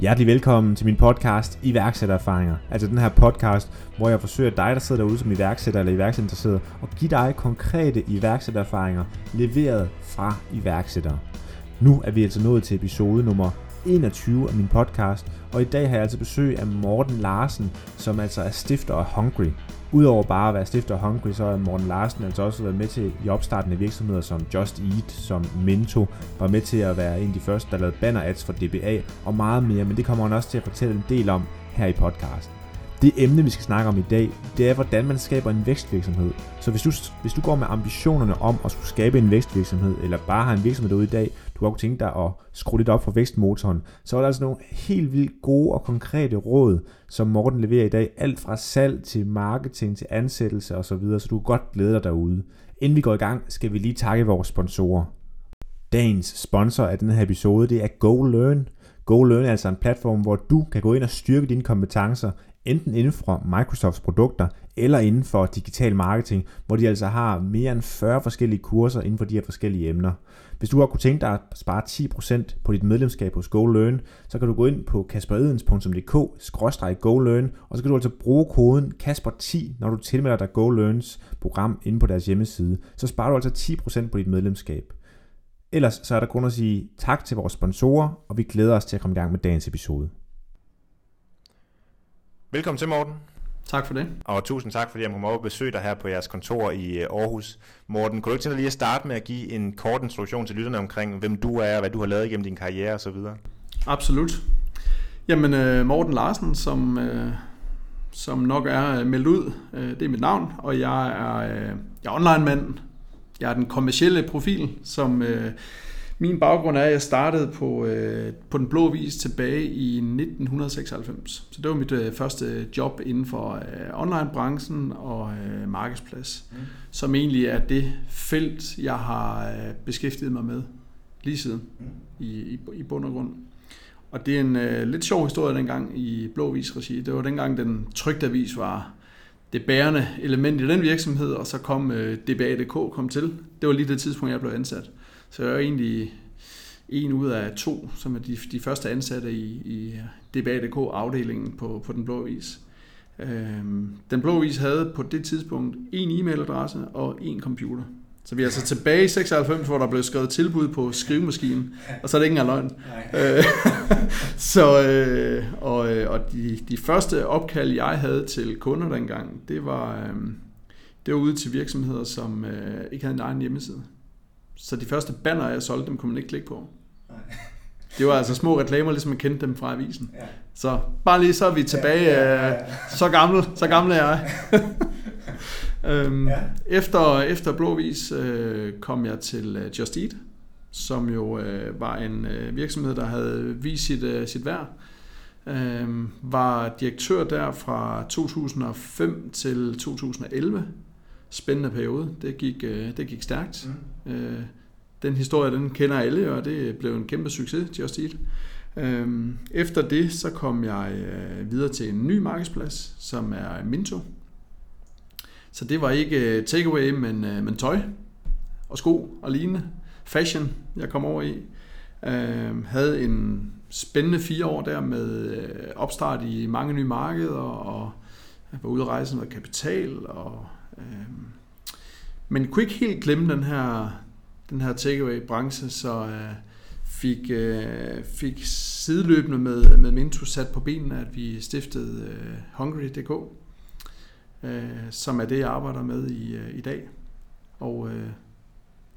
Hjertelig velkommen til min podcast Iværksættererfaringer. Altså den her podcast, hvor jeg forsøger dig, der sidder derude som iværksætter eller iværksætterinteresseret, at give dig konkrete iværksættererfaringer leveret fra iværksættere. Nu er vi altså nået til episode nummer 21 af min podcast, og i dag har jeg altså besøg af Morten Larsen, som altså er stifter af Hungry. Udover bare at være stifter af Hungry, så har Morten Larsen altså også været med til i opstarten af virksomheder som Just Eat, som Mento, var med til at være en af de første, der lavede banner ads for DBA, og meget mere, men det kommer han også til at fortælle en del om her i podcasten. Det emne, vi skal snakke om i dag, det er, hvordan man skaber en vækstvirksomhed. Så hvis du, hvis du går med ambitionerne om at skulle skabe en vækstvirksomhed, eller bare har en virksomhed derude i dag, du har kunne tænke dig at skrue lidt op for vækstmotoren, så er der altså nogle helt vildt gode og konkrete råd, som Morten leverer i dag. Alt fra salg til marketing til ansættelse osv., så, så du kan godt glæde dig derude. Inden vi går i gang, skal vi lige takke vores sponsorer. Dagens sponsor af den her episode, det er GoLearn. GoLearn er altså en platform, hvor du kan gå ind og styrke dine kompetencer enten inden for Microsofts produkter eller inden for digital marketing, hvor de altså har mere end 40 forskellige kurser inden for de her forskellige emner. Hvis du har kunne tænke dig at spare 10% på dit medlemskab hos GoLearn, så kan du gå ind på kasperedens.dk-golearn, og så kan du altså bruge koden Kasper10, når du tilmelder dig GoLearns program inde på deres hjemmeside. Så sparer du altså 10% på dit medlemskab. Ellers så er der kun at sige tak til vores sponsorer, og vi glæder os til at komme i gang med dagens episode. Velkommen til, Morten. Tak for det. Og tusind tak, fordi jeg må over besøge dig her på jeres kontor i øh, Aarhus. Morten, kunne du ikke tænke dig lige at starte med at give en kort introduktion til lytterne omkring, hvem du er, hvad du har lavet igennem din karriere osv.? Absolut. Jamen, øh, Morten Larsen, som, øh, som nok er meldt ud, det er mit navn, og jeg er, jeg er online-mand. Jeg er den kommercielle profil, som min baggrund er, at jeg startede på, øh, på Den Blå Vis tilbage i 1996. Så det var mit øh, første job inden for øh, online-branchen og øh, markedsplads, mm. som egentlig er det felt, jeg har øh, beskæftiget mig med lige siden mm. i, i, i bund og grund. Og det er en øh, lidt sjov historie dengang i Blå Vis regi. Det var dengang, den trygte avis var det bærende element i den virksomhed, og så kom øh, DBA.dk kom til. Det var lige det tidspunkt, jeg blev ansat. Så jeg er egentlig en ud af to, som er de, de første ansatte i, i DBA.dk-afdelingen på, på Den Blå Vis. Øhm, den Blå Vis havde på det tidspunkt en e-mailadresse og en computer. Så vi er altså tilbage i 96, hvor der blev skrevet tilbud på skrivemaskinen, og så er det ikke engang løgn. Øh, så, øh, og, øh, og de, de første opkald, jeg havde til kunder dengang, det var, øh, det var ude til virksomheder, som øh, ikke havde en egen hjemmeside. Så de første banner, jeg solgte, dem kunne man ikke klikke på. Nej. Det var altså små reklamer, ligesom man kendte dem fra avisen. Ja. Så bare lige, så er vi tilbage. Ja, ja, ja, ja. Så gammel, så gammel er jeg. øhm, ja. efter, efter Blåvis øh, kom jeg til uh, Just Eat, som jo øh, var en øh, virksomhed, der havde vist sit, øh, sit værd. Øhm, var direktør der fra 2005 til 2011 spændende periode. Det gik, øh, det gik stærkt. Mm. Øh, den historie, den kender alle, og det blev en kæmpe succes, Just Eat. Øh, efter det, så kom jeg videre til en ny markedsplads, som er Minto. Så det var ikke takeaway, men, men tøj og sko og lignende. Fashion, jeg kom over i. havde en spændende fire år der med opstart i mange nye markeder, og var ude at rejse noget kapital, og Øhm, men kunne ikke helt glemme den her, den her takeaway-branche, så øh, fik, øh, fik sideløbende med, med Minto sat på benene, at vi stiftede øh, Hungry.dk, øh, som er det, jeg arbejder med i, øh, i dag. Og øh,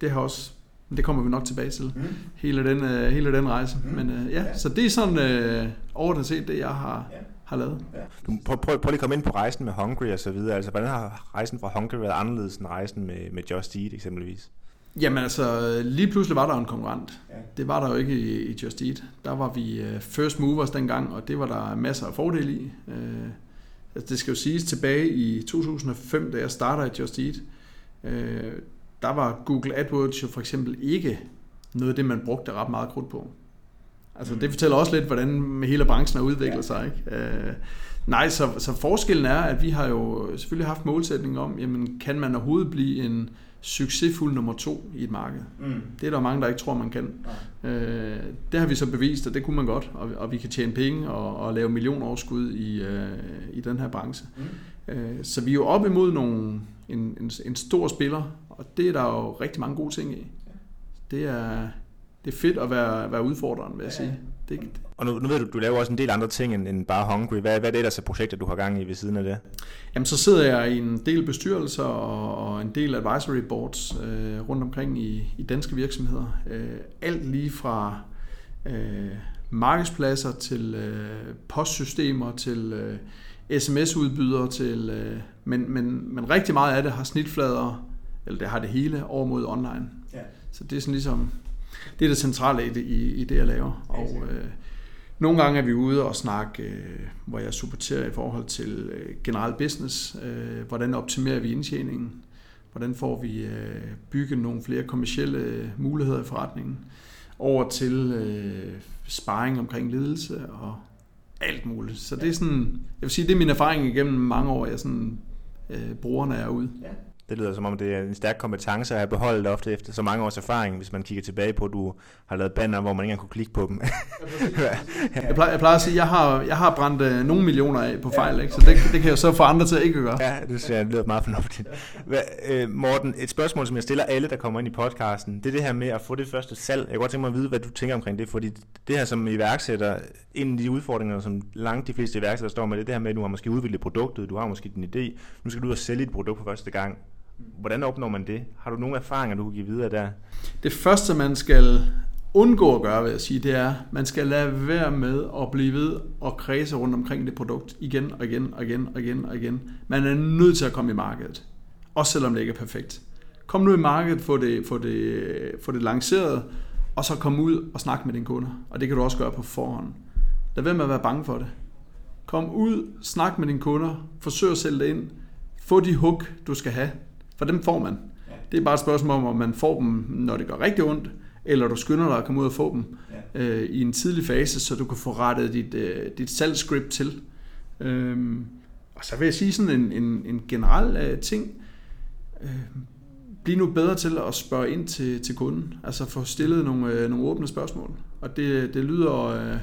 det har også det kommer vi nok tilbage til, mm. hele, den, øh, hele den rejse. Mm. Men øh, ja, ja, så det er sådan øh, overordnet set det, jeg har, ja har lavet. Ja. Du, prøv, prøv, prøv lige at komme ind på rejsen med Hungry og så videre. Altså, hvordan har rejsen fra Hungry været anderledes end rejsen med, med Just Eat eksempelvis? Jamen altså, lige pludselig var der en konkurrent. Ja. Det var der jo ikke i, i Just Eat. Der var vi uh, first movers dengang, og det var der masser af fordele i. Uh, altså, det skal jo siges tilbage i 2005, da jeg startede i Just Eat, uh, der var Google AdWords jo for eksempel ikke noget af det, man brugte ret meget krudt på. Altså det fortæller også lidt, hvordan hele branchen har udviklet ja. sig. Ikke? Øh, nej, så, så forskellen er, at vi har jo selvfølgelig haft målsætning om, jamen kan man overhovedet blive en succesfuld nummer to i et marked. Mm. Det er der mange, der ikke tror, man kan. Øh, det har vi så bevist, at det kunne man godt, og, og vi kan tjene penge og, og lave millionoverskud i, øh, i den her branche. Mm. Øh, så vi er jo op imod nogle, en, en, en stor spiller, og det er der jo rigtig mange gode ting i. Det er, det er fedt at være, være udfordreren, vil jeg ja. sige. Det, og nu, nu ved du, du laver også en del andre ting end, end bare Hungry. Hvad, hvad er det ellers af projekter, du har gang i ved siden af det? Jamen, så sidder jeg i en del bestyrelser og, og en del advisory boards øh, rundt omkring i, i danske virksomheder. Øh, alt lige fra øh, markedspladser til øh, postsystemer til øh, sms-udbydere til... Øh, men, men, men rigtig meget af det har snitflader, eller det har det hele, over mod online. Ja. Så det er sådan ligesom det er det centrale i det, i, i det jeg laver. Og øh, nogle gange er vi ude og snakke, øh, hvor jeg supporterer i forhold til øh, general business. Øh, hvordan optimerer vi indtjeningen? Hvordan får vi øh, bygget nogle flere kommersielle muligheder i forretningen? Over til øh, sparring omkring ledelse og alt muligt. Så det er sådan, jeg vil sige, det er min erfaring igennem mange år, jeg sådan øh, bruger, når jeg er ude. Ja. Det lyder som om, det er en stærk kompetence at have beholdt ofte efter så mange års erfaring, hvis man kigger tilbage på, at du har lavet banner, hvor man ikke engang kunne klikke på dem. jeg, plejer, jeg plejer at sige, at jeg har, jeg har brændt uh, nogle millioner af på fejl, ikke? så det, det kan jeg så få andre til at ikke gøre. Ja, det, synes jeg, det lyder meget fornuftigt. Hvad, øh, Morten, et spørgsmål, som jeg stiller alle, der kommer ind i podcasten, det er det her med at få det første salg. Jeg kunne godt tænke mig at vide, hvad du tænker omkring det, fordi det her som iværksætter, en af de udfordringer, som langt de fleste iværksættere står med, det er det her med, at du har måske udviklet produktet, du har måske din idé, nu skal du ud og sælge et produkt for første gang Hvordan opnår man det? Har du nogle erfaringer, du kan give videre der? Det første, man skal undgå at gøre, vil jeg sige, det er, man skal lade være med at blive ved og kredse rundt omkring det produkt igen og igen og igen og igen og igen. Man er nødt til at komme i markedet, også selvom det ikke er perfekt. Kom nu i markedet, få det, få det, få det lanceret, og så kom ud og snak med dine kunder. Og det kan du også gøre på forhånd. Lad være med at være bange for det. Kom ud, snak med dine kunder, forsøg at sælge det ind, få de hook, du skal have. For dem får man. Det er bare et spørgsmål om, om man får dem, når det gør rigtig ondt, eller du skynder dig at komme ud og få dem ja. øh, i en tidlig fase, så du kan få rettet dit, øh, dit salgsscript til. Øhm, og så vil jeg sige sådan en, en, en generel øh, ting. Øh, bliv nu bedre til at spørge ind til, til kunden. Altså få stillet nogle, øh, nogle åbne spørgsmål. Og det, det lyder... Øh,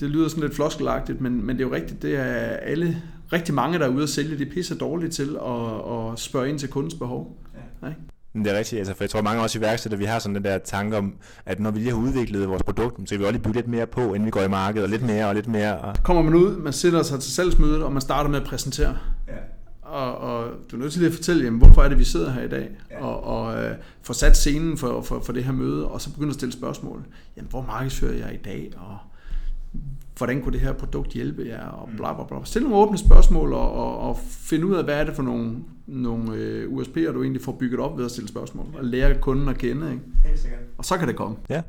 det lyder sådan lidt floskelagtigt, men, men det er jo rigtigt, det er alle rigtig mange, der er ude at sælge, de pisser dårligt til at, at spørge ind til kundens behov. Ja. Ikke? Det er rigtigt, altså, for jeg tror mange af os iværksættere, vi har sådan den der tanke om, at når vi lige har udviklet vores produkt, så kan vi også lige bygge lidt mere på, inden vi går i markedet, og lidt mere og lidt mere. Og... Kommer man ud, man sætter sig til salgsmødet, og man starter med at præsentere. Ja. Og, og du er nødt til at fortælle, jamen, hvorfor er det, vi sidder her i dag, ja. og, og uh, få sat scenen for, for, for det her møde, og så begynde at stille spørgsmål. Jamen, hvor markedsfører jeg i dag, og hvordan kunne det her produkt hjælpe jer, og bla bla bla. Stil nogle åbne spørgsmål, og, og, og finde ud af, hvad er det for nogle, nogle øh, USP'er, du egentlig får bygget op ved at stille spørgsmål, og lære kunden at kende. Ikke? Helt sikkert. Og så kan det komme. Ja.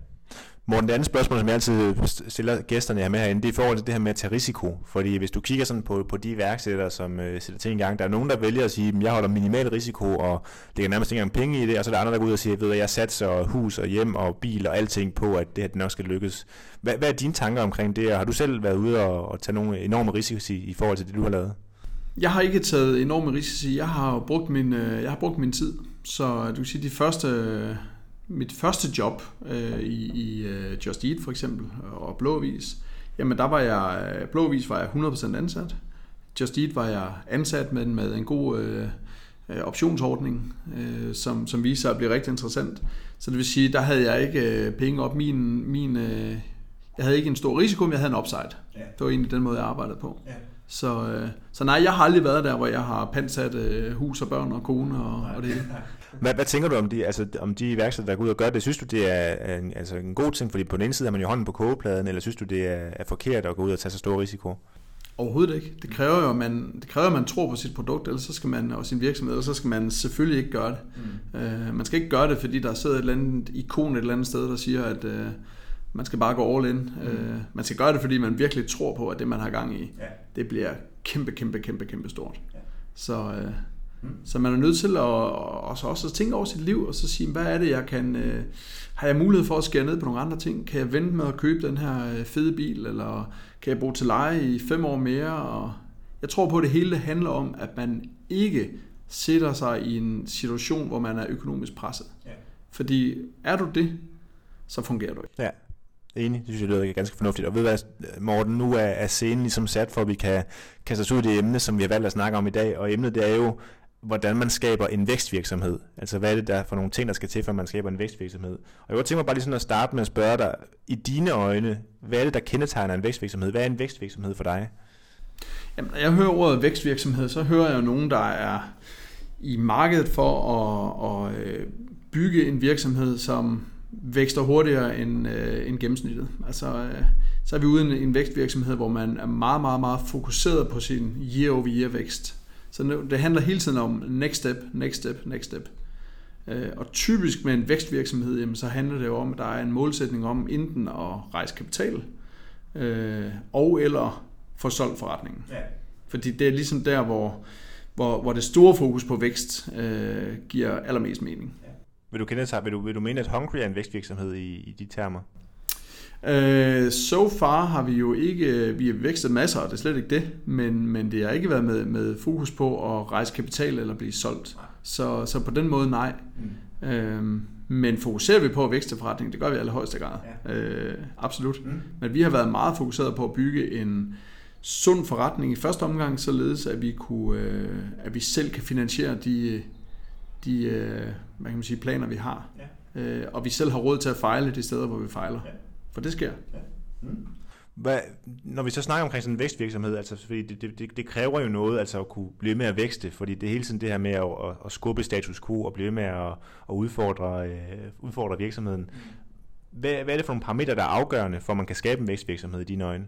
Morten, det andet spørgsmål, som jeg altid stiller gæsterne her med herinde, det er i forhold til det her med at tage risiko. Fordi hvis du kigger sådan på, på de iværksættere, som øh, sætter ting i gang, der er nogen, der vælger at sige, at jeg holder minimal risiko, og lægger nærmest ikke engang penge i det, og så er der andre, der går ud og siger, at jeg satser hus og hjem og bil og alting på, at det her nok skal lykkes. Hvad, hvad er dine tanker omkring det, og har du selv været ude og, og tage nogle enorme risici i forhold til det, du har lavet? Jeg har ikke taget enorme risici. Jeg har brugt min, øh, jeg har brugt min tid. Så du kan sige, de første mit første job øh, i, i uh, Just Eat for eksempel, og Blåvis, jamen der var jeg, øh, Blåvis var jeg 100% ansat. Just Eat var jeg ansat med, med en god øh, øh, optionsordning, øh, som, som viste sig at blive rigtig interessant. Så det vil sige, der havde jeg ikke øh, penge op. Min, min, øh, jeg havde ikke en stor risiko, men jeg havde en upside. Ja. Det var egentlig den måde, jeg arbejdede på. Ja. Så, øh, så nej, jeg har aldrig været der, hvor jeg har pansat øh, hus og børn og kone og, og det hele. Hvad, hvad tænker du om de, altså, om de iværksættere, der går ud og gør det? Synes du, det er en, altså en god ting, fordi på den ene side har man jo hånden på kogepladen, eller synes du, det er, er forkert at gå ud og tage så stor risiko? Overhovedet ikke. Det kræver jo, at man, det kræver, at man tror på sit produkt, ellers så skal man, og sin virksomhed, ellers så skal man selvfølgelig ikke gøre det. Mm. Uh, man skal ikke gøre det, fordi der sidder et eller andet ikon et eller andet sted, der siger, at uh, man skal bare gå all in. Mm. Uh, man skal gøre det, fordi man virkelig tror på, at det, man har gang i, ja. det bliver kæmpe, kæmpe, kæmpe, kæmpe stort. Ja. Så, uh, Mm. Så man er nødt til at også, også at tænke over sit liv, og så sige, hvad er det, jeg kan... Øh, har jeg mulighed for at skære ned på nogle andre ting? Kan jeg vente med at købe den her øh, fede bil, eller kan jeg bruge til leje i fem år mere? Og jeg tror på, at det hele handler om, at man ikke sætter sig i en situation, hvor man er økonomisk presset. Ja. Fordi er du det, så fungerer du ikke. Ja, enig. Det synes jeg lyder ganske fornuftigt. Og ved hvad, Morten, nu er, er scenen ligesom sat for, at vi kan kaste os ud i det emne, som vi har valgt at snakke om i dag. Og emnet det er jo, hvordan man skaber en vækstvirksomhed. Altså hvad er det der for nogle ting, der skal til, for at man skaber en vækstvirksomhed. Og jeg kunne tænke mig bare lige sådan at starte med at spørge dig, i dine øjne, hvad er det, der kendetegner en vækstvirksomhed? Hvad er en vækstvirksomhed for dig? Jamen, når jeg hører ordet vækstvirksomhed, så hører jeg jo nogen, der er i markedet for at, at øh, bygge en virksomhed, som vækster hurtigere end, øh, end gennemsnittet. Altså, øh, så er vi ude i en vækstvirksomhed, hvor man er meget, meget, meget fokuseret på sin year-over-year vækst. Så det handler hele tiden om next step, next step, next step. Øh, og typisk med en vækstvirksomhed, jamen, så handler det jo om, at der er en målsætning om enten at rejse kapital, øh, og eller få solgt forretningen. Ja. Fordi det er ligesom der, hvor, hvor, hvor det store fokus på vækst øh, giver allermest mening. Ja. Vil du, kende, vil, du, vil du mene, at Hungry er en vækstvirksomhed i, i de termer? Uh, so far har vi jo ikke, vi har vækstet masser, det er slet ikke det, men, men det har ikke været med, med fokus på at rejse kapital eller blive solgt. Så, så på den måde nej. Mm. Uh, men fokuserer vi på forretningen, det gør vi i allerhøjeste grad. Ja. Uh, absolut. Mm. Men vi har været meget fokuseret på at bygge en sund forretning i første omgang, således at vi, kunne, uh, at vi selv kan finansiere de, de uh, hvad kan man sige, planer, vi har. Ja. Uh, og vi selv har råd til at fejle de steder, hvor vi fejler. Ja. For det sker. Ja. Mm. Hvad, når vi så snakker omkring sådan en vækstvirksomhed, altså, fordi det, det, det kræver jo noget altså at kunne blive med at vækste, fordi det er hele tiden det her med at, at, at skubbe status quo og blive med at, at udfordre, uh, udfordre virksomheden. Mm. Hvad, hvad er det for nogle parametre, der er afgørende for, at man kan skabe en vækstvirksomhed i dine øjne?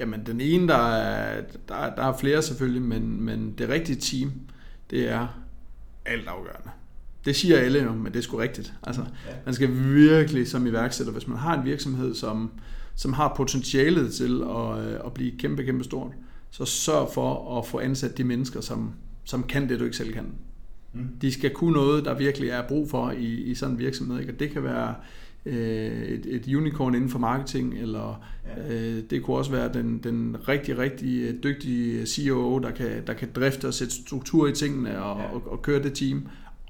Jamen, den ene, der er, der, er, der er flere selvfølgelig, men, men det rigtige team, det er alt afgørende. Det siger alle jo, men det er sgu rigtigt. Altså, ja. Man skal virkelig som iværksætter, hvis man har en virksomhed, som, som har potentialet til at, øh, at blive kæmpe, kæmpe stort, så sørg for at få ansat de mennesker, som, som kan det, du ikke selv kan. Mm. De skal kunne noget, der virkelig er brug for i, i sådan en virksomhed. Ikke? Og det kan være øh, et, et unicorn inden for marketing, eller ja. øh, det kunne også være den, den rigtig, rigtig dygtige CEO, der kan, der kan drifte og sætte struktur i tingene og, ja. og, og køre det team.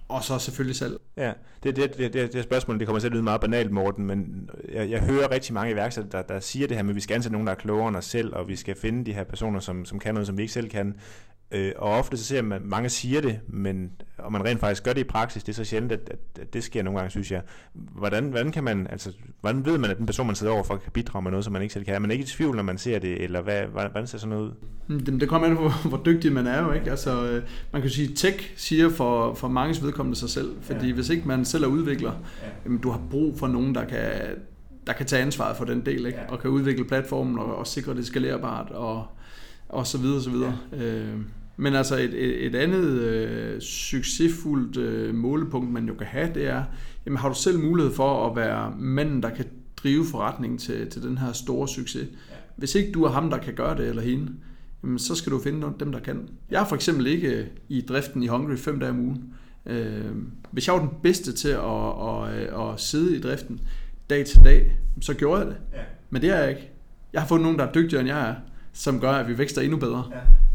Og så selvfølgelig selv. Ja, det, det, det, det, det spørgsmål, det kommer til at lyde meget banalt, Morten, men jeg, jeg hører rigtig mange iværksættere, der, der siger det her med, at vi skal ansætte nogen, der er klogere end os selv, og vi skal finde de her personer, som, som kan noget, som vi ikke selv kan. Øh, og ofte så ser man, at mange siger det, men om man rent faktisk gør det i praksis, det er så sjældent, at, at det sker nogle gange, synes jeg. Hvordan, hvordan, kan man, altså, hvordan ved man, at den person, man sidder overfor, kan bidrage med noget, som man ikke selv kan? Er man ikke i tvivl, når man ser det, eller hvad, hvordan ser sådan noget ud? Mm, det, det kommer an på, hvor dygtig man er jo, ikke? Altså, øh, man kan sige, tech siger for, for mange vedkommende sig selv, fordi ja. hvis ikke man selv er udvikler, ja. jamen, du har brug for nogen, der kan, der kan tage ansvaret for den del, ikke? Ja. og kan udvikle platformen og, og sikre det skalerbart, og, og så videre, så videre. Ja. Øh, men altså et, et, et andet øh, succesfuldt øh, målepunkt, man jo kan have, det er, jamen har du selv mulighed for at være manden, der kan drive forretningen til, til den her store succes? Ja. Hvis ikke du er ham, der kan gøre det, eller hende, jamen, så skal du finde dem, der kan. Jeg er for eksempel ikke i driften i Hungry fem dage om ugen. Øh, hvis jeg var den bedste til at, at, at, at sidde i driften dag til dag, så gjorde jeg det. Ja. Men det er jeg ikke. Jeg har fundet nogen, der er dygtigere end jeg er, som gør, at vi vækster endnu bedre.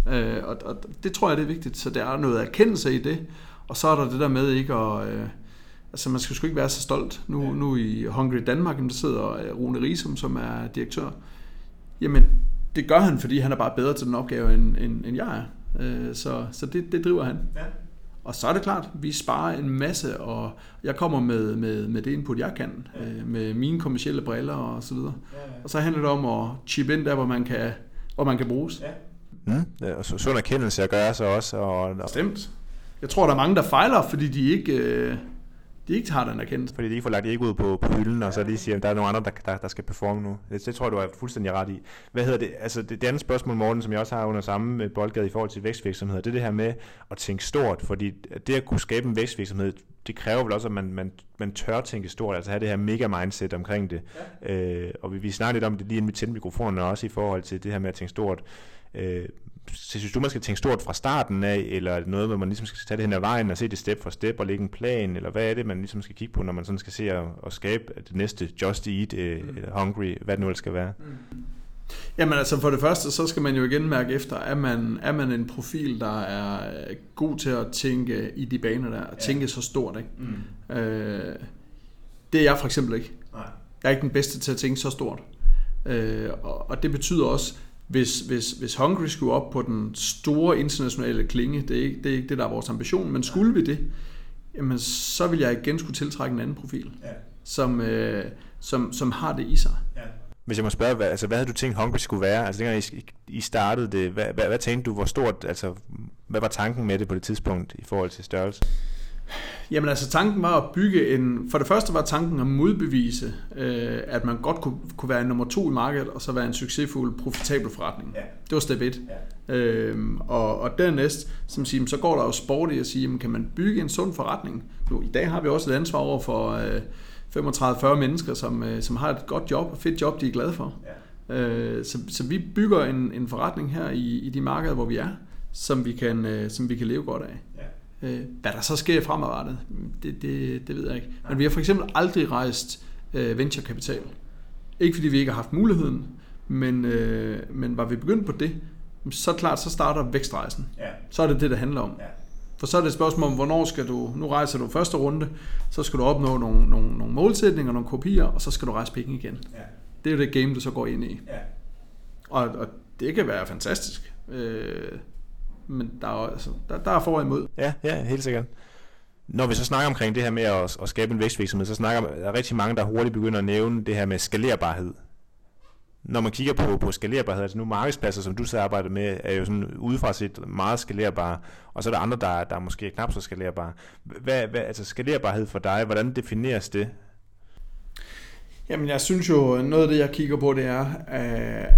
Ja. Øh, og, og det tror jeg, det er vigtigt. Så der er noget erkendelse i det. Og så er der det der med ikke at... Øh, altså man skal sgu ikke være så stolt. Nu, ja. nu i Hungry Danmark, der sidder øh, Rune Risum, som er direktør. Jamen, det gør han, fordi han er bare bedre til den opgave, end, end, end jeg er. Øh, så så det, det driver han. Ja. Og så er det klart, vi sparer en masse, og jeg kommer med, med, med det input, jeg kan, ja. øh, med mine kommersielle briller og så videre. Ja, ja. Og så handler det om at chip ind der, hvor man kan, hvor man kan bruges. Ja. Mm, og så sund erkendelse at gøre så også. Og, og... Stemt. Jeg tror, der er mange, der fejler, fordi de ikke, øh, de ikke har den erkendelse. Fordi de ikke får lagt ikke ud på, på hylden, og så lige siger, at der er nogle andre, der, der, der skal performe nu. Det, det tror jeg, du er fuldstændig ret i. Hvad hedder det? Altså, det, det andet spørgsmål, Morten, som jeg også har under samme boldgade i forhold til vækstvirksomheder, det er det her med at tænke stort, fordi det at kunne skabe en vækstvirksomhed, det kræver vel også, at man, man, man tør tænke stort, altså have det her mega mindset omkring det. Ja. Øh, og vi, vi snakker lidt om det lige inden vi tændte mikrofonen, også i forhold til det her med at tænke stort. Øh, synes du, man skal tænke stort fra starten af, eller er det noget, hvor man ligesom skal tage det hen ad vejen og se det step for step og lægge en plan, eller hvad er det, man ligesom skal kigge på, når man sådan skal se at, at skabe det næste Just Eat, øh, mm. eller Hungry, hvad det nu skal være? Mm. Jamen altså for det første, så skal man jo igen mærke efter, er man, er man en profil, der er god til at tænke i de baner der, at ja. tænke så stort, ikke? Mm. Øh, det er jeg for eksempel ikke. Nej. Jeg er ikke den bedste til at tænke så stort. Øh, og, og det betyder også, hvis, hvis, hvis Hungry skulle op på den store internationale klinge, det er, ikke, det er ikke det, der er vores ambition, men skulle vi det, jamen, så vil jeg igen skulle tiltrække en anden profil, ja. som, øh, som, som har det i sig. Ja. Hvis jeg må spørge, hvad, altså, hvad havde du tænkt, Hungry skulle være? Altså, dengang I, I startede det, hvad, hvad, hvad tænkte du, hvor stort, altså, hvad var tanken med det på det tidspunkt i forhold til størrelse? Jamen altså tanken var at bygge en, for det første var tanken at modbevise, øh, at man godt kunne, kunne være nummer to i markedet, og så være en succesfuld, profitabel forretning. Ja. Det var step 1. Ja. Øhm, og, og dernæst, som siger, så går der jo sport i at sige, jamen, kan man bygge en sund forretning? Nu, I dag har vi også et ansvar over for øh, 35-40 mennesker, som, øh, som har et godt job, og fedt job, de er glade for. Ja. Øh, så, så vi bygger en, en forretning her i, i de markeder, hvor vi er, som vi kan, øh, som vi kan leve godt af. Øh, hvad der så sker fremadrettet, det, det, det ved jeg ikke. Men vi har for eksempel aldrig rejst øh, venturekapital. Ikke fordi vi ikke har haft muligheden, men, øh, men var vi begyndt på det, så klart, så starter vækstrejsen. Ja. Så er det det, det handler om. Ja. For så er det et spørgsmål om, hvornår skal du, nu rejser du første runde, så skal du opnå nogle, nogle, nogle målsætninger, nogle kopier, og så skal du rejse penge igen. Ja. Det er jo det game, du så går ind i. Ja. Og, og det kan være fantastisk. Øh, men der er, altså, der, der er for og imod. Ja, ja, helt sikkert. Når vi så snakker omkring det her med at, at skabe en vækstvirksomhed, så snakker der er rigtig mange, der hurtigt begynder at nævne det her med skalerbarhed. Når man kigger på, på skalerbarhed, altså nu markedspladser, som du så arbejder med, er jo sådan udefra set meget skalerbare, og så er der andre, der, der er måske knap så skalerbare. Hvad, hvad, altså skalerbarhed for dig, hvordan defineres det? Jamen jeg synes jo, noget af det jeg kigger på, det er,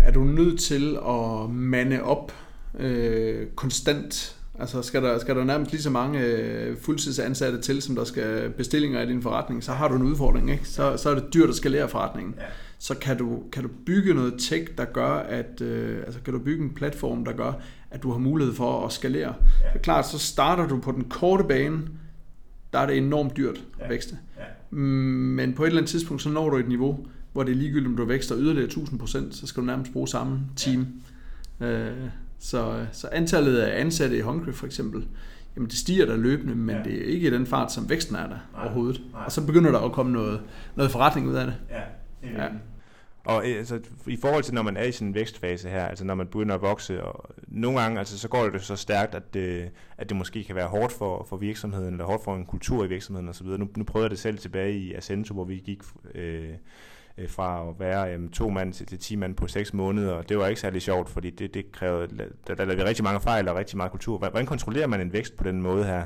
at du nødt til at mande op øh, konstant. Altså skal der, skal der nærmest lige så mange øh, fuldtidsansatte til, som der skal bestillinger i din forretning, så har du en udfordring. Ikke? Så, så er det dyrt at skalere forretningen. Ja. Så kan du, kan du bygge noget tech, der gør, at øh, altså kan du bygge en platform, der gør, at du har mulighed for at skalere. Ja. Det er klart, så starter du på den korte bane, der er det enormt dyrt at vækste. Ja. Men på et eller andet tidspunkt, så når du et niveau, hvor det er ligegyldigt, om du vækster yderligere 1000%, så skal du nærmest bruge samme team. Ja. Øh, så, så antallet af ansatte i Hungry for eksempel, jamen det stiger der løbende, men ja. det er ikke i den fart, som væksten er der nej, overhovedet. Nej. Og så begynder der at komme noget, noget forretning ud af det. Ja, det er ja. Og øh, altså, i forhold til, når man er i sådan en vækstfase her, altså når man begynder at vokse, og nogle gange altså, så går det så stærkt, at det, at det måske kan være hårdt for, for virksomheden, eller hårdt for en kultur i virksomheden osv. Nu, nu prøvede jeg det selv tilbage i Ascento, hvor vi gik øh, øh, fra at være øh, to mand til, til ti mand på seks måneder, og det var ikke særlig sjovt, fordi det, det krævede, der, der lavede rigtig mange fejl og rigtig meget kultur. Hvordan kontrollerer man en vækst på den måde her?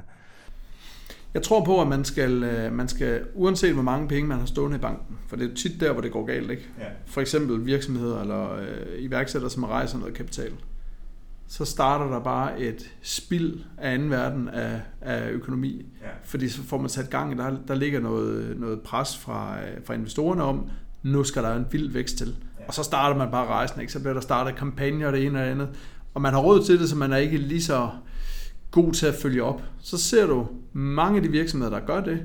Jeg tror på, at man skal, øh, man skal, uanset hvor mange penge man har stående i banken, for det er tit der, hvor det går galt, ikke? Ja. For eksempel virksomheder eller øh, iværksættere, som rejser noget kapital. Så starter der bare et spild af anden verden af, af økonomi. Ja. Fordi så får man sat gang, der, der ligger noget, noget pres fra, øh, fra investorerne om, nu skal der en vild vækst til. Og så starter man bare rejsen, ikke? så bliver der startet kampagner og det ene og det andet. Og man har råd til det, så man er ikke lige så god til at følge op. Så ser du mange af de virksomheder, der gør det,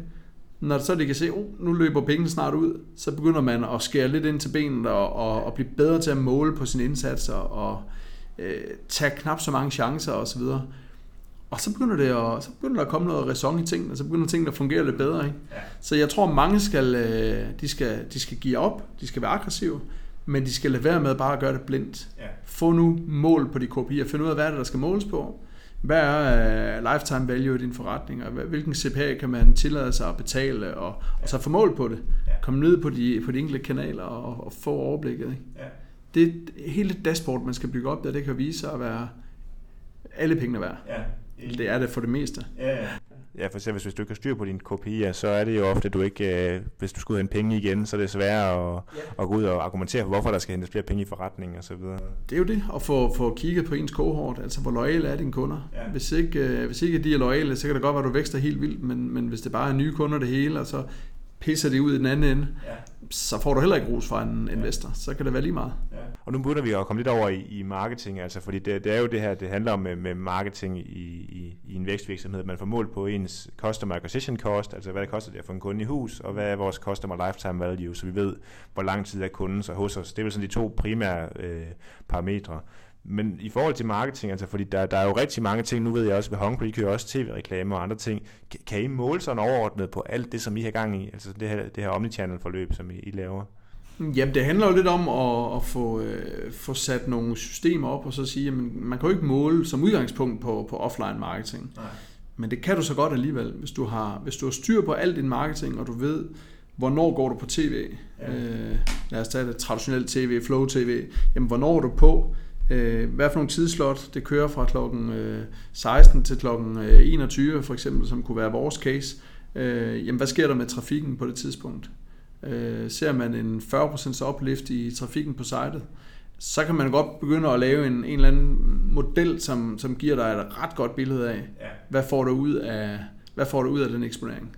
når så de kan se, oh, nu løber pengene snart ud, så begynder man at skære lidt ind til benet og, og, og blive bedre til at måle på sine indsatser og øh, tage knap så mange chancer osv. Og så begynder, det at, så begynder der at komme noget ræson i tingene, så begynder tingene at fungere lidt bedre. Ikke? Ja. Så jeg tror, mange skal, øh, de skal, de skal give op, de skal være aggressive, men de skal lade være med bare at gøre det blindt. Ja. Få nu mål på de kopier, find ud af, hvad er det, der skal måles på. Hvad er uh, lifetime value i din forretning, og hvilken CPA kan man tillade sig at betale, og, ja. og så få mål på det. Ja. Kom ned på de, på de enkelte kanaler og, og få overblikket. Ikke? Ja. Det er hele dashboard, man skal bygge op der, det kan vise sig at være alle pengene værd. Ja. Det er det for det meste. Ja, ja. For eksempel hvis du ikke har styr på dine kopier, så er det jo ofte, at du ikke, øh, hvis du skal ud af en penge igen, så er det svært at, ja. at gå ud og argumentere for, hvorfor der skal hentes flere penge i forretningen og så videre. Det er jo det, at få, få kigget på ens kohort, altså hvor lojale er dine kunder. Ja. Hvis, ikke, øh, hvis ikke de er lojale, så kan det godt være, at du vækster helt vildt, men, men hvis det bare er nye kunder det hele, og så pisser det ud i den anden ende, ja. så får du heller ikke ros fra en investor. Så kan det være lige meget. Ja. Og nu begynder vi at komme lidt over i, i marketing, altså fordi det, det er jo det her, det handler om med, med marketing i, i, i en vækstvirksomhed. Man får mål på ens customer acquisition cost, altså hvad det koster det at få en kunde i hus, og hvad er vores customer lifetime value, så vi ved, hvor lang tid er kunden så hos os. Det er vel sådan de to primære øh, parametre. Men i forhold til marketing, altså fordi der, der er jo rigtig mange ting, nu ved jeg også, ved Hungry I kører også tv-reklamer og andre ting. Kan, kan I måle sådan overordnet på alt det, som I har gang i, altså det her, det her omnichannel-forløb, som I, I laver? Jamen, det handler jo lidt om at, at få, øh, få sat nogle systemer op, og så sige, at man kan jo ikke måle som udgangspunkt på, på offline marketing. Nej. Men det kan du så godt alligevel, hvis du, har, hvis du har styr på alt din marketing, og du ved, hvornår går du på tv. Ja. Øh, lad os tage det traditionelt tv, flow tv. Jamen, hvornår er du på? Øh, hvad for nogle tidsslot det kører fra klokken 16 til klokken 21 for eksempel, som kunne være vores case. Øh, jamen hvad sker der med trafikken på det tidspunkt? Øh, ser man en 40% uplift i trafikken på sitet, så kan man godt begynde at lave en, en eller anden model, som, som giver dig et ret godt billede af, ja. hvad får du ud af, hvad får du ud af den eksponering.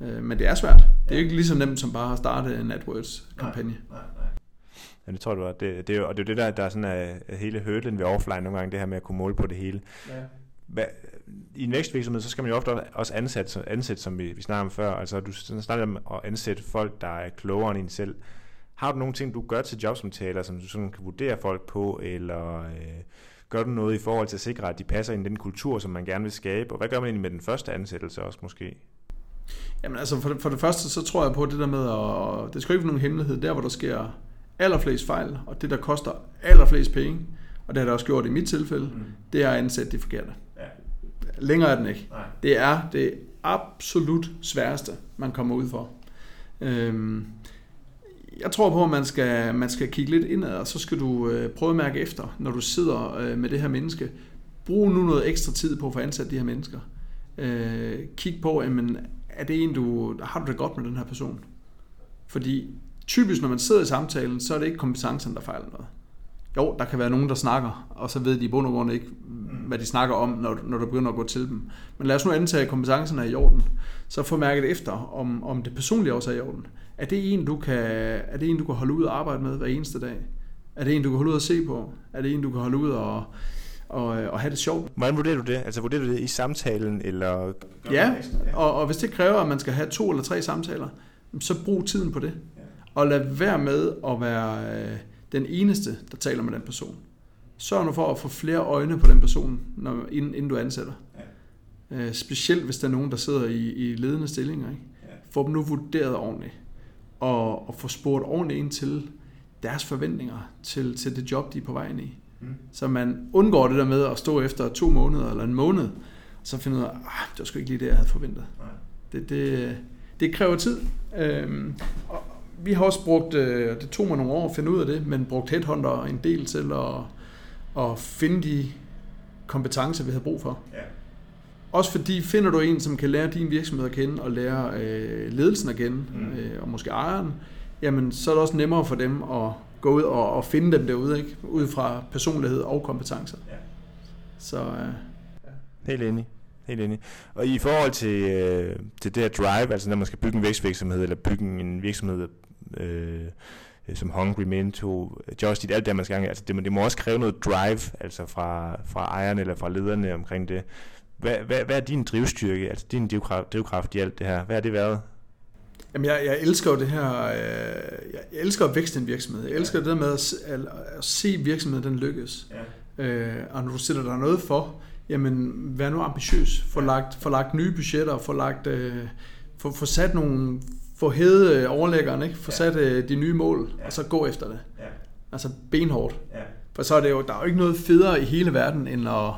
Ja. men det er svært. Det er ja. ikke lige så nemt som bare at starte en AdWords-kampagne. Nej, nej. Ja, det tror du, at det, det, og det er jo det der, der er sådan er hele hurdlen ved offline nogle gange, det her med at kunne måle på det hele. Ja. Hvad, I en vækstvirksomhed, så skal man jo ofte også ansætte, ansætte som vi, vi snakkede om før, altså du snakker om at ansætte folk, der er klogere end en selv. Har du nogle ting, du gør til jobsamtaler, som du sådan kan vurdere folk på, eller øh, gør du noget i forhold til at sikre, at de passer ind i den kultur, som man gerne vil skabe, og hvad gør man egentlig med den første ansættelse også måske? Jamen altså for det, for det første, så tror jeg på det der med, at det skal ikke være nogen hemmelighed, der hvor der sker allerflest fejl, og det, der koster allerflest penge, og det har det også gjort i mit tilfælde, mm. det er at ansætte de forkerte. Ja. Længere er den ikke. Nej. Det er det absolut sværeste, man kommer ud for. Øhm, jeg tror på, at man skal, man skal kigge lidt indad, og så skal du øh, prøve at mærke efter, når du sidder øh, med det her menneske. Brug nu noget ekstra tid på at få ansat de her mennesker. Øh, kig på, jamen, er det en, du, har du det godt med den her person? Fordi typisk, når man sidder i samtalen, så er det ikke kompetencen, der fejler noget. Jo, der kan være nogen, der snakker, og så ved de i bund og grund ikke, hvad de snakker om, når, når du begynder at gå til dem. Men lad os nu antage, at kompetencen er i orden. Så få mærket efter, om, om det personlige også er i orden. Er det, en, du kan, er det en, du kan holde ud og arbejde med hver eneste dag? Er det en, du kan holde ud og se på? Er det en, du kan holde ud og, og, og have det sjovt? Hvordan vurderer du det? Altså vurderer du det i samtalen? Eller... Ja, og, og hvis det kræver, at man skal have to eller tre samtaler, så brug tiden på det. Og lad være med at være øh, den eneste, der taler med den person. Sørg nu for at få flere øjne på den person, når, inden, inden du ansætter. Ja. Øh, specielt hvis der er nogen, der sidder i, i ledende stillinger. Ikke? Ja. Få dem nu vurderet ordentligt. Og, og få spurgt ordentligt ind til deres forventninger til, til det job, de er på vej ind i. Mm. Så man undgår det der med at stå efter to måneder eller en måned, og så finde ud af, at ah, det var sgu ikke lige det, jeg havde forventet. Nej. Det, det, det kræver tid. Øhm, og, vi har også brugt, øh, det tog mig nogle år at finde ud af det, men brugt headhunter en del til at, at finde de kompetencer, vi havde brug for. Ja. Også fordi finder du en, som kan lære din virksomhed at kende og lære øh, ledelsen at kende, mm. øh, og måske ejeren, jamen så er det også nemmere for dem at gå ud og, og finde dem derude, ikke? ud fra personlighed og kompetencer. Ja. Så, øh, ja. Helt enig. Helt enig. Og i forhold til, øh, til det her drive, altså når man skal bygge en vækstvirksomhed, eller bygge en virksomhed øh, som Hungry, Mento, Just Eat, alt det, man skal gange. Altså, det, det må også kræve noget drive, altså fra, fra ejerne eller fra lederne omkring det. Hvad, hvad, hvad er din drivstyrke, altså din drivkraft, drivkraft i alt det her? Hvad har det været? Jamen, jeg, jeg elsker jo det her, øh, jeg, jeg elsker at vækste en virksomhed. Jeg elsker ja. det der med at, at, at se virksomheden, den lykkes. Ja. Øh, og når du sætter dig noget for, jamen, vær nu ambitiøs. Få, ja. lagt, få lagt nye budgetter, få, lagt, øh, få, få sat nogle få hævet øh, overlæggeren, ikke? få sat øh, de nye mål, ja. og så gå efter det. Ja. Altså benhårdt. Ja. For så er det jo, der er jo ikke noget federe i hele verden, end at,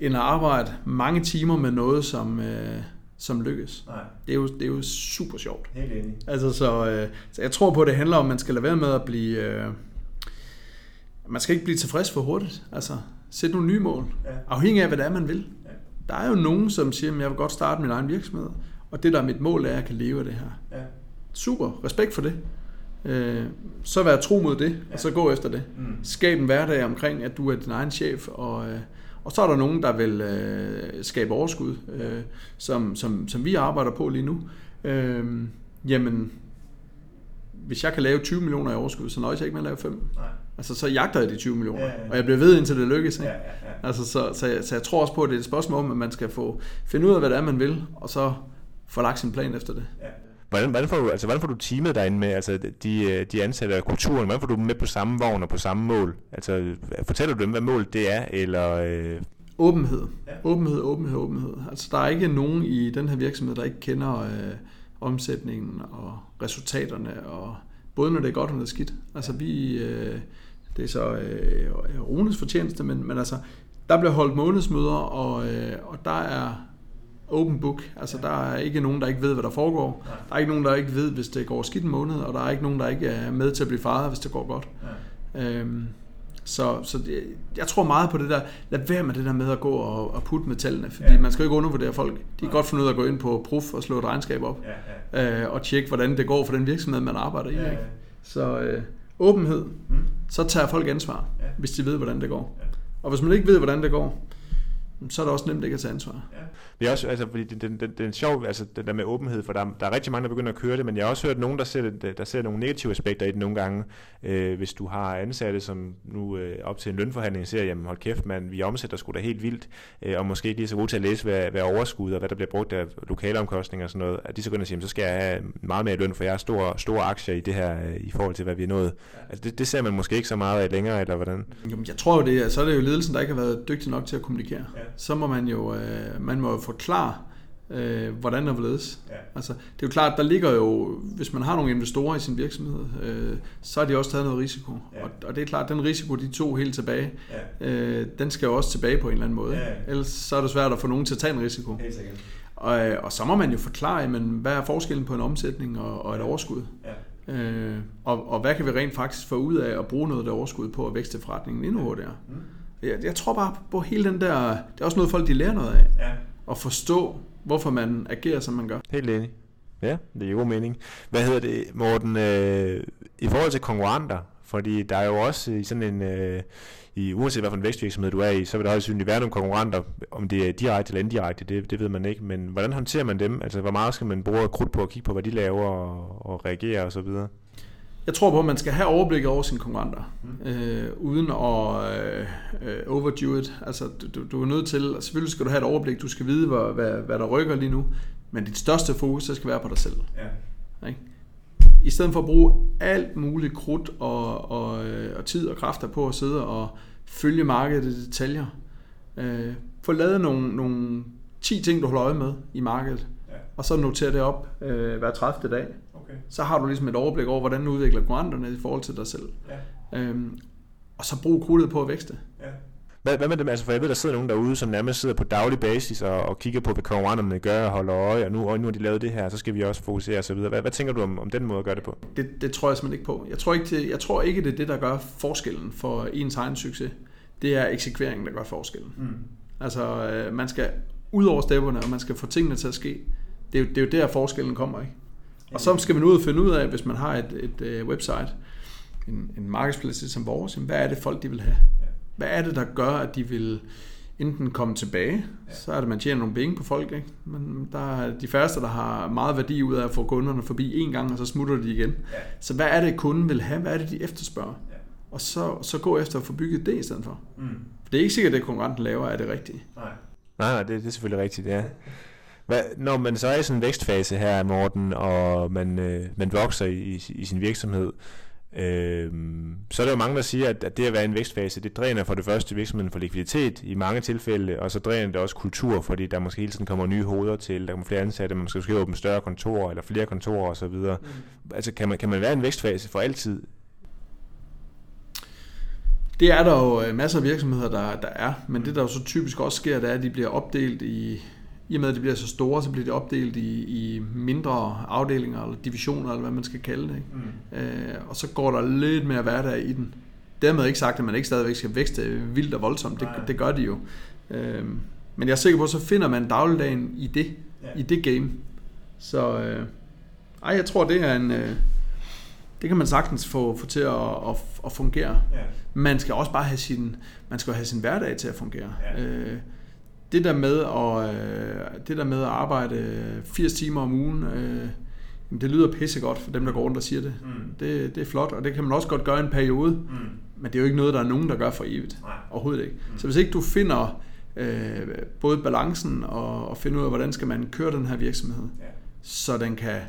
end at arbejde mange timer med noget, som, øh, som lykkes. Nej. Det, er jo, det er jo super sjovt. Helt enig. Altså, så, øh, så jeg tror på, at det handler om, at man skal lade være med at blive... Øh, man skal ikke blive tilfreds for hurtigt. Altså, sæt nogle nye mål. Ja. Afhængig af, hvad det er, man vil. Ja. Der er jo nogen, som siger, at jeg vil godt starte min egen virksomhed. Og det, der er mit mål, er, at jeg kan leve af det her. Ja. Super, respekt for det. Øh, så vær tro mod det, ja. og så gå efter det. Mm. Skab en hverdag omkring, at du er din egen chef, og, øh, og så er der nogen, der vil øh, skabe overskud, øh, som, som, som vi arbejder på lige nu. Øh, Jamen, hvis jeg kan lave 20 millioner i overskud, så nøjes jeg ikke med at lave 5. Nej. Altså, så jagter jeg de 20 millioner, Ja, ja, ja. og jeg bliver ved, indtil det lykkes. Ikke? Ja, ja, ja. Altså, så, så, jeg, så jeg tror også på, at det er et spørgsmål om, at man skal få finde ud af, hvad det er, man vil, og så få lagt sin plan efter det. Ja. Hvordan, hvordan, får du, altså, hvordan får du teamet derinde med, altså de, de ansatte og kulturen, hvordan får du dem med på samme vogn og på samme mål? Altså, fortæller du dem, hvad målet det er, eller... Øh, Åbenhed. Ja. Åbenhed, åbenhed, åbenhed. Altså, der er ikke nogen i den her virksomhed, der ikke kender øh, omsætningen og resultaterne, og både når det er godt og når det er skidt. Altså, vi... Øh, det er så øh, Runes fortjeneste, men, men altså, der bliver holdt månedsmøder, og, øh, og der er open book. Altså, der er ikke nogen, der ikke ved, hvad der foregår. Der er ikke nogen, der ikke ved, hvis det går skidt en måned, og der er ikke nogen, der ikke er med til at blive fejret, hvis det går godt. Øhm, så så det, jeg tror meget på det der, lad være med det der med at gå og, og putte med tallene, fordi Ja. ja. man skal jo ikke undervurdere folk. De kan godt finde ud af at gå ind på Proof og slå et regnskab op, Ja, ja. øh, og tjekke, hvordan det går for den virksomhed, man arbejder i. Ja, ja. Ikke? Så øh, åbenhed, Mm. så tager folk ansvar, Ja. hvis de ved, hvordan det går. Ja. Og hvis man ikke ved, hvordan det går, så er det også nemt ikke at tage ansvar. Det er også, altså, fordi det, det, det, det er sjovt, altså det der med åbenhed, for der, der er rigtig mange, der begynder at køre det, men jeg har også hørt nogen, der ser, det, der ser nogle negative aspekter i det nogle gange. Øh, hvis du har ansatte, som nu øh, op til en lønforhandling siger, jamen hold kæft mand, vi omsætter sgu da helt vildt, øh, og måske ikke lige så gode til at læse, hvad, hvad overskud og hvad der bliver brugt af lokale omkostninger og sådan noget, at de så går ind og siger, jamen, så skal jeg have meget mere løn, for jeg har store, store aktier i det her, øh, i forhold til hvad vi er nået. Altså det, det ser man måske ikke så meget af længere, eller hvordan? Jamen, jeg tror jo, det er, så er det jo ledelsen, der ikke har været dygtig nok til at kommunikere. Ja. Så må man jo, øh, man må jo forklare, øh, hvordan der vil ledes. Ja. Altså, det er jo klart, der ligger jo, hvis man har nogle investorer i sin virksomhed, øh, så har de også taget noget risiko. Ja. Og, og det er klart, den risiko, de tog helt tilbage, Ja. øh, den skal jo også tilbage på en eller anden måde. Ja, ja. Ellers så er det svært at få nogen til at tage en risiko. Helt sikkert. Og, øh, og så må man jo forklare, men hvad er forskellen på en omsætning og, og et overskud? Ja. Øh, og, og hvad kan vi rent faktisk få ud af at bruge noget af det overskud på at vækste forretningen endnu hurtigere? Mm. Jeg, jeg tror bare på hele den der... Det er også noget, folk de lærer noget af. Ja. At forstå, hvorfor man agerer, som man gør. Helt enig. Ja, det er jo god mening. Hvad hedder det, Morten, øh, i forhold til konkurrenter, fordi der er jo også i sådan en, øh, i, uanset hvad for en vækstvirksomhed du er i, så vil der højst sandsynligt være nogle konkurrenter, om det er direkte eller indirekte, det, det ved man ikke, men hvordan håndterer man dem? Altså, hvor meget skal man bruge krudt på at kigge på, hvad de laver og, og reagere og så videre? Jeg tror på, at man skal have overblik over sine konkurrenter, mm. øh, uden at øh, overdo it. Altså, du, du er nødt til, selvfølgelig skal du have et overblik, du skal vide, hvad, hvad, hvad der rykker lige nu, men dit største fokus, det skal være på dig selv. Ja. Ikke? I stedet for at bruge alt muligt krudt og, og, øh, og tid og kræfter på at sidde og følge markedet i detaljer. Øh, få lavet nogle, nogle 10 ting, du holder øje med i markedet. Og så notere det op øh, hver 30. dag. Okay. Så har du ligesom et overblik over, hvordan udvikler konkurrenterne i forhold til dig selv. Ja. Øhm, og så brug krudtet på at vækste. Ja. Hvad, hvad med dem? Altså, for jeg ved, der sidder nogen derude, som nærmest sidder på daglig basis og, og kigger på, hvad konkurrenterne gør og holder øje, og nu, og nu har de lavet det her, så skal vi også fokusere og så videre. Hvad, hvad tænker du om, om den måde at gøre det på? Det, det tror jeg simpelthen ikke på. Jeg tror ikke, det, jeg tror ikke, det er det, der gør forskellen for ens egen succes. Det er eksekveringen, der gør forskellen. Mm. Altså, øh, man skal ud over stepperne, og man skal få tingene til at ske. Det er jo, det er jo der, forskellen kommer, ikke? Og så skal man ud og finde ud af, hvis man har et, et uh, website, en, en markedsplads som vores, jamen, hvad er det folk, de vil have? Hvad er det, der gør, at de vil enten komme tilbage, så er det, man tjener nogle penge på folk, ikke? Men der er de færreste, der har meget værdi ud af at få kunderne forbi en gang, og så smutter de igen. Ja. Så hvad er det, kunden vil have? Hvad er det, de efterspørger? Ja. Og så, så gå efter at få bygget det i stedet for. Mm. For det er ikke sikkert, at det konkurrenten laver er det rigtige. Nej. Nej, nej, det, det er selvfølgelig rigtigt, ja. Hvad, når man så er i sådan en vækstfase her, Morten, og man, øh, man vokser i, i, sin virksomhed, øh, så er der jo mange, der siger, at, at det at være i en vækstfase, det dræner for det første virksomheden for likviditet i mange tilfælde, og så dræner det også kultur, fordi der måske hele tiden kommer nye hoveder til, der kommer flere ansatte, man skal måske åbne større kontorer, eller flere kontorer osv. Mm. Altså, kan man, kan man være i en vækstfase for altid? Det er der jo øh, masser af virksomheder, der, der er, men det der jo så typisk også sker, det er, at de bliver opdelt i, i og med at de bliver så store, så bliver de opdelt i, i mindre afdelinger eller divisioner, eller hvad man skal kalde det. Ikke? Mm. Øh, og så går der lidt mere hverdag i den. Dermed ikke sagt, at man ikke stadigvæk skal vækste vildt og voldsomt. Det, det gør de jo. Øh, men jeg er sikker på, at så finder man dagligdagen i det, Ja. i det game. Så øh, ej, jeg tror, det er en... Øh, det kan man sagtens få, få til at, at, at fungere. Ja. Man skal også bare have sin, man skal have sin hverdag til at fungere. Ja. Øh, det der med at, øh, det der med at arbejde 80 timer om ugen, øh, Jamen, det lyder pissegodt for dem, der går rundt og siger det. Mm. det. Det er flot, og det kan man også godt gøre i en periode, Mm. men det er jo ikke noget, der er nogen, der gør for evigt. Nej. Overhovedet ikke. Så hvis ikke du finder øh, både balancen og, og finder ud af, hvordan skal man køre den her virksomhed, Ja. så den kan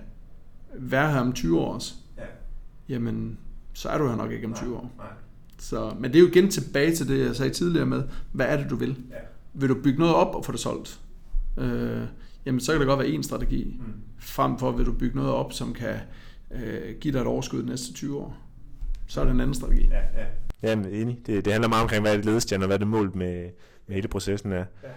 være her om 20 år også, Ja. jamen, så er du her nok ikke om 20 år. Nej. Så, men det er jo igen tilbage til det, jeg sagde tidligere med, hvad er det, du vil? Ja. Vil du bygge noget op og få det solgt? Øh, jamen, så kan det godt være en strategi, Mm. frem for vil du bygge noget op, som kan øh, give dig et overskud de næste 20 år. Så er det en anden strategi. Ja, ja. Jamen, enig. Det, det handler meget omkring, hvad er det ledestjerne, og hvad er det målt med, med hele processen er. Ja.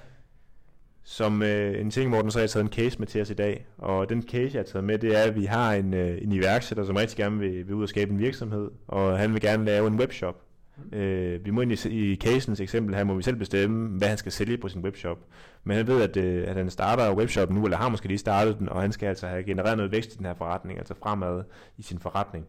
Som øh, en ting, Morten, så har jeg taget en case med til os i dag, og den case, jeg har taget med, det er, at vi har en, øh, en iværksætter, som rigtig gerne vil, vil ud og skabe en virksomhed, og han vil gerne lave en webshop. Mm. Øh, vi må ind i, i casens eksempel her, må vi selv bestemme, hvad han skal sælge på sin webshop. Men han ved, at, øh, at han starter webshoppen nu, eller har måske lige startet den, og han skal altså have genereret noget vækst i den her forretning, altså fremad i sin forretning.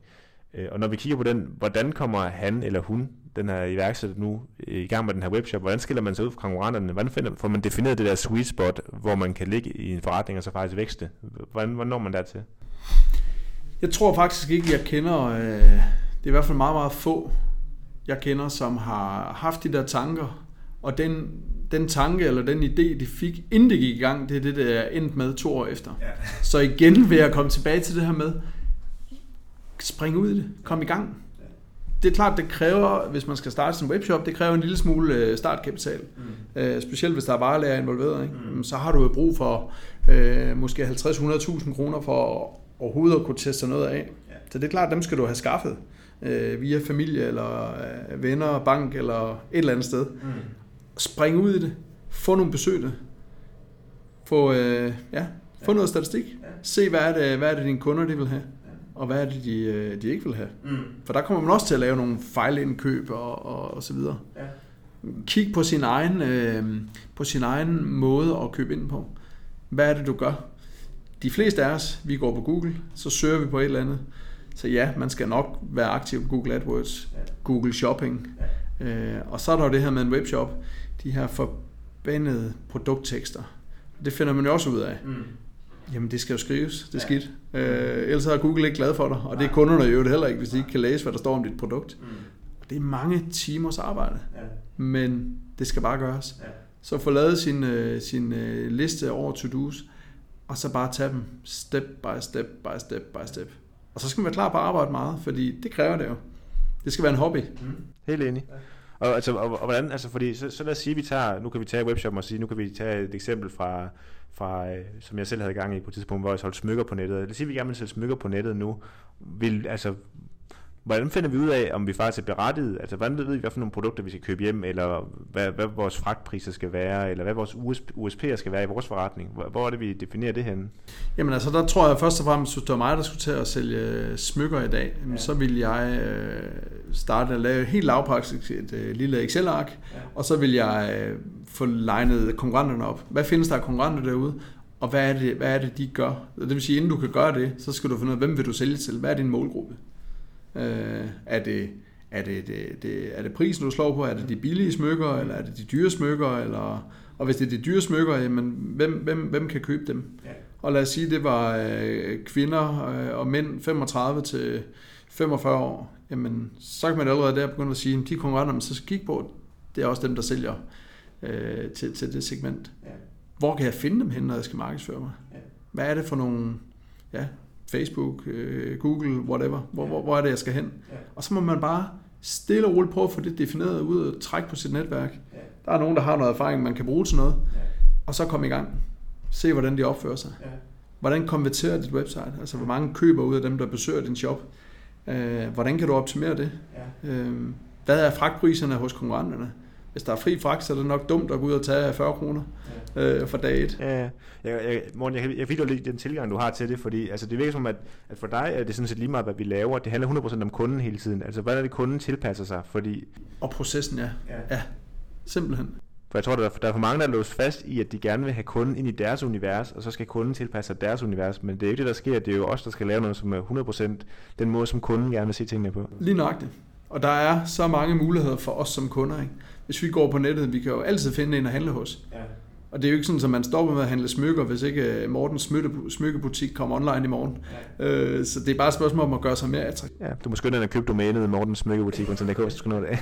Øh, Og når vi kigger på den, hvordan kommer han eller hun, den her iværksætter nu, i gang med den her webshop, hvordan skiller man sig ud fra konkurrenterne? Hvordan finder, får man defineret det der sweet spot, hvor man kan ligge i en forretning og så faktisk vækste? Hvordan, hvordan når man dertil? Jeg tror faktisk ikke, jeg kender, øh, det er i hvert fald meget, meget få, jeg kender, som har haft de der tanker, og den, den tanke eller den idé, de fik, inden det gik i gang, det er det, der er endt med to år efter. Ja. Så igen vil jeg komme tilbage til det her med, spring ud i det, kom i gang. Det er klart, det kræver, hvis man skal starte sin webshop, det kræver en lille smule øh, startkapital. Mm. Øh, specielt hvis der er varelærer involveret. Ikke? Mm. Så har du jo brug for øh, måske 50-100.000 kroner for overhovedet at kunne teste noget af. Ja. Så det er klart, dem skal du have skaffet øh, via familie eller øh, venner, bank eller et eller andet sted. Mm. Spring ud i det. Få nogle besøgende. Få, øh, ja, få noget statistik. Ja. Se, hvad er, det, hvad er det, dine kunder de vil have, og hvad er det, de, øh, de ikke vil have. Mm. For der kommer man også til at lave nogle fejlindkøb og, og, og så videre. Ja. Kig på sin egen, øh, på sin egen måde at købe ind på. Hvad er det, du gør? De fleste af os, vi går på Google, så søger vi på et eller andet. Så ja, man skal nok være aktiv på Google AdWords. Google Shopping. Øh, og så er der jo det her med en webshop, de her forbandede produkttekster. Det finder man jo også ud af. Mm. Jamen, det skal jo skrives. Det er Ja. skidt. Øh, ellers er Google ikke glad for dig, og det er kunderne jo heller ikke, hvis de ikke kan læse, hvad der står om dit produkt. Mm. Det er mange timers arbejde, Ja. men det skal bare gøres. Ja. Så få lavet sin, øh, sin øh, liste over to-dos, og så bare tage dem step by step by step by step. Og så skal man være klar på at arbejde meget, fordi det kræver det jo. Det skal være en hobby. Mm. Helt enig. Og, altså, og, og hvordan, altså fordi, så, så lad os sige, vi tager, nu kan vi tage webshop og sige, nu kan vi tage et eksempel fra, fra øh, som jeg selv havde gang i på et tidspunkt, hvor jeg solgte smykker på nettet. Lad os sige, vi gerne vil sælge smykker på nettet nu. Vil, altså, hvordan finder vi ud af, om vi faktisk er berettiget? Altså, hvordan ved vi, hvad for nogle produkter vi skal købe hjem, eller hvad, hvad vores fragtpriser skal være, eller hvad vores USP, USP'er skal være i vores forretning? Hvor, hvor er det, vi definerer det henne? Jamen altså, der tror jeg først og fremmest, hvis det var mig, der skulle til at sælge smykker i dag, ja. så ville jeg øh, starte at lave helt lavpraktisk et øh, lille Excel-ark, Ja. og så vil jeg øh, få legnet konkurrenterne op. Hvad findes der af konkurrenter derude? Og hvad er, det, hvad er det, de gør? Det vil sige, inden du kan gøre det, så skal du finde ud af, hvem vil du sælge til? Hvad er din målgruppe? Øh, er, det, er, det, det, det, er det prisen, du slår på? Er det de billige smykker, eller er det de dyre smykker? Eller, og hvis det er de dyre smykker, jamen, hvem, hvem, hvem kan købe dem? Ja. Og lad os sige, det var øh, kvinder øh, og mænd 35 til 45 år. Jamen, så kan man allerede der begynde at sige, at de konkurrenter, man så skal kigge på, det er også dem, der sælger øh, til, til det segment. Ja. Hvor kan jeg finde dem hen, når jeg skal markedsføre mig? Ja. Hvad er det for nogle, ja, Facebook, øh, Google, whatever. Hvor, hvor, hvor er det, jeg skal hen? Ja. Og så må man bare stille og roligt prøve at få det defineret ud og trække på sit netværk. Ja. Der er nogen, der har noget erfaring, man kan bruge til noget. Ja. Og så komme i gang. Se, hvordan de opfører sig. Ja. Hvordan konverterer dit website? Altså, hvor mange køber ud af dem, der besøger din shop? Øh, hvordan kan du optimere det? Ja. Øh, hvad er fragtpriserne hos konkurrenterne? Hvis der er fri fragt, så er det nok dumt at gå ud og tage 40 kroner øh, for dag et. Ja, ja. jeg, jeg, Morten, jeg, kan- jeg fik lidt den tilgang, du har til det, fordi altså, det virker som, at, at for dig er det sådan set lige meget, hvad vi laver. Det handler 100% om kunden hele tiden. Altså, hvordan er det, kunden tilpasser sig? Fordi, Og processen, ja. Ja. Ja, simpelthen. for jeg tror, der er, der er for mange, der er låst fast i, at de gerne vil have kunden ind i deres univers, og så skal kunden tilpasse sig deres univers. Men det er jo ikke det, der sker. Det er jo os, der skal lave noget, som er 100% den måde, som kunden gerne vil se tingene på. Lige nøjagtigt. Og der er så mange muligheder for os som kunder. Ikke? Hvis vi går på nettet, vi kan jo altid finde en at handle hos. Ja. Og det er jo ikke sådan, at man stopper med at handle smykker, hvis ikke øh, Mortens smykkebutik kommer online i morgen. Ja. Øh, så det er bare et spørgsmål om at gøre sig mere attraktiv. Ja, du må skynde dig at købe domænet Mortens smykkebutik, hvis du skal nå det.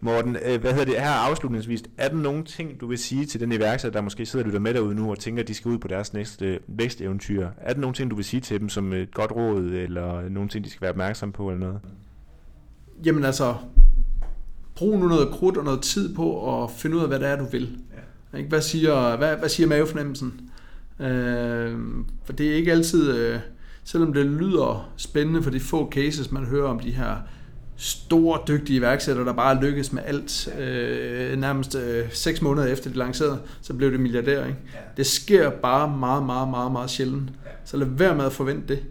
Morten, øh, hvad hedder det her afslutningsvis? Er der nogle ting, du vil sige til den iværksætter, der måske sidder og lytter med derude nu og tænker, at de skal ud på deres næste væksteventyr? Er der nogle ting, du vil sige til dem som et godt råd, eller nogle ting, de skal være opmærksom på, eller noget? Jamen altså, brug nu noget krudt og noget tid på at finde ud af, hvad det er, du vil. Ja. Hvad, siger, hvad, hvad siger mavefornemmelsen? Øh, for det er ikke altid, øh, selvom det lyder spændende for de få cases, man hører om de her store, dygtige iværksættere, der bare lykkes med alt. Øh, nærmest øh, seks måneder efter de lancerede, så blev det milliardær. Ikke? Ja. Det sker bare meget, meget, meget, meget sjældent. Ja. Så lad være med at forvente det.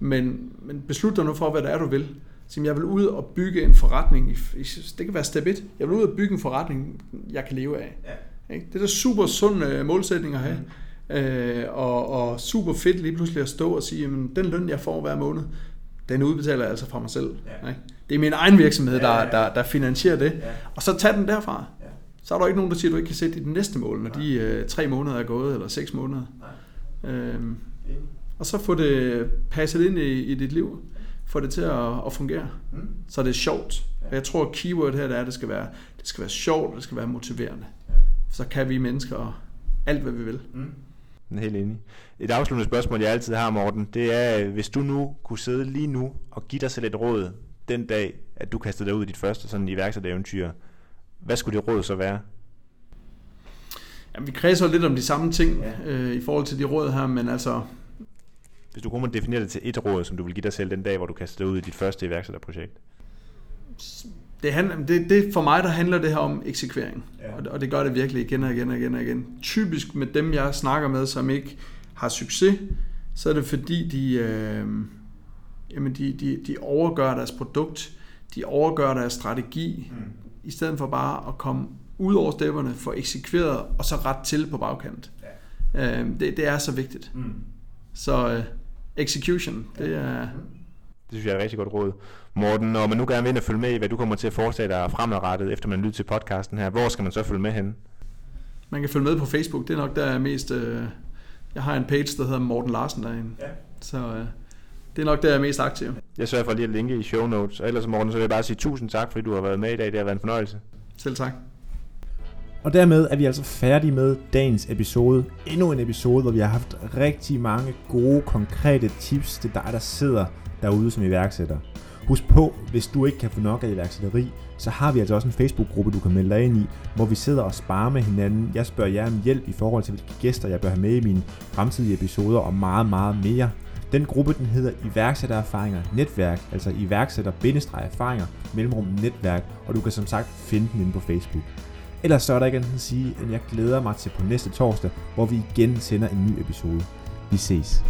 Men, men beslut dig nu for, hvad det er, du vil. Så jeg vil ud og bygge en forretning. Det kan være step 1. Jeg vil ud og bygge en forretning, jeg kan leve af. Ja. Det er da super sund uh, målsætning at have. Mm. Øh, og, og super fedt lige pludselig at stå og sige, at den løn, jeg får hver måned, den udbetaler jeg altså fra mig selv. Ja. Ikke? Det er min egen virksomhed, der, ja, ja. der, der finansierer det. Ja. Og så tag den derfra. Ja. Så er der ikke nogen, der siger, at du ikke kan sætte i den næste mål, når de øh, tre måneder er gået, eller seks måneder. Nej. Øhm, og så få det passet ind i, i dit liv. Få det til at, at fungere. Mm. Så det er sjovt. Ja. Jeg tror, at keyword her det er, at det skal være, det skal være sjovt, det skal være motiverende. Ja. Så kan vi mennesker alt, hvad vi vil. Mm. Helt enig. Et afsluttende spørgsmål, jeg altid har, Morten, det er, hvis du nu kunne sidde lige nu og give dig selv et råd den dag, at du kastede dig ud i dit første sådan iværksættereventyr, hvad skulle det råd så være? Jamen, vi kredser lidt om de samme ting ja. øh, i forhold til de råd her, men altså... Hvis du kunne må definere det til et råd, som du vil give dig selv den dag, hvor du kastede dig ud i dit første iværksætterprojekt? Det, handler, det, det, for mig der handler det her om eksekvering, ja. og, og det gør det virkelig igen og igen og igen og igen. Typisk med dem, jeg snakker med, som ikke har succes, så er det fordi, de... Øh, jamen de, de, de overgør deres produkt, de overgør deres strategi, mm. i stedet for bare at komme ud over stepperne, få eksekveret og så ret til på bagkant. Ja. Øh, det, det er så vigtigt. Mm. Så uh, execution, det er... Det synes jeg er et rigtig godt råd. Morten, når man nu gerne vil ind og følge med i, hvad du kommer til at foretage dig fremadrettet, efter man lytter til podcasten her, hvor skal man så følge med hen? Man kan følge med på Facebook, det er nok der er mest... Uh, jeg har en page, der hedder Morten Larsen derinde. Ja. Så uh, det er nok der, jeg er mest aktiv. Jeg sørger for lige at linke i show notes. Og ellers, Morten, så vil jeg bare sige tusind tak, fordi du har været med i dag. Det har været en fornøjelse. Selv tak. Og dermed er vi altså færdige med dagens episode. Endnu en episode, hvor vi har haft rigtig mange gode, konkrete tips til dig, der sidder derude som iværksætter. Husk på, hvis du ikke kan få nok af iværksætteri, så har vi altså også en Facebook-gruppe, du kan melde dig ind i, hvor vi sidder og sparer med hinanden. Jeg spørger jer om hjælp i forhold til, hvilke gæster jeg bør have med i mine fremtidige episoder, og meget, meget mere. Den gruppe den hedder iværksættererfaringer netværk, altså iværksætter-erfaringer, mellemrum netværk, og du kan som sagt finde den inde på Facebook. Ellers så er der ikke andet at sige, end jeg glæder mig til på næste torsdag, hvor vi igen sender en ny episode. Vi ses.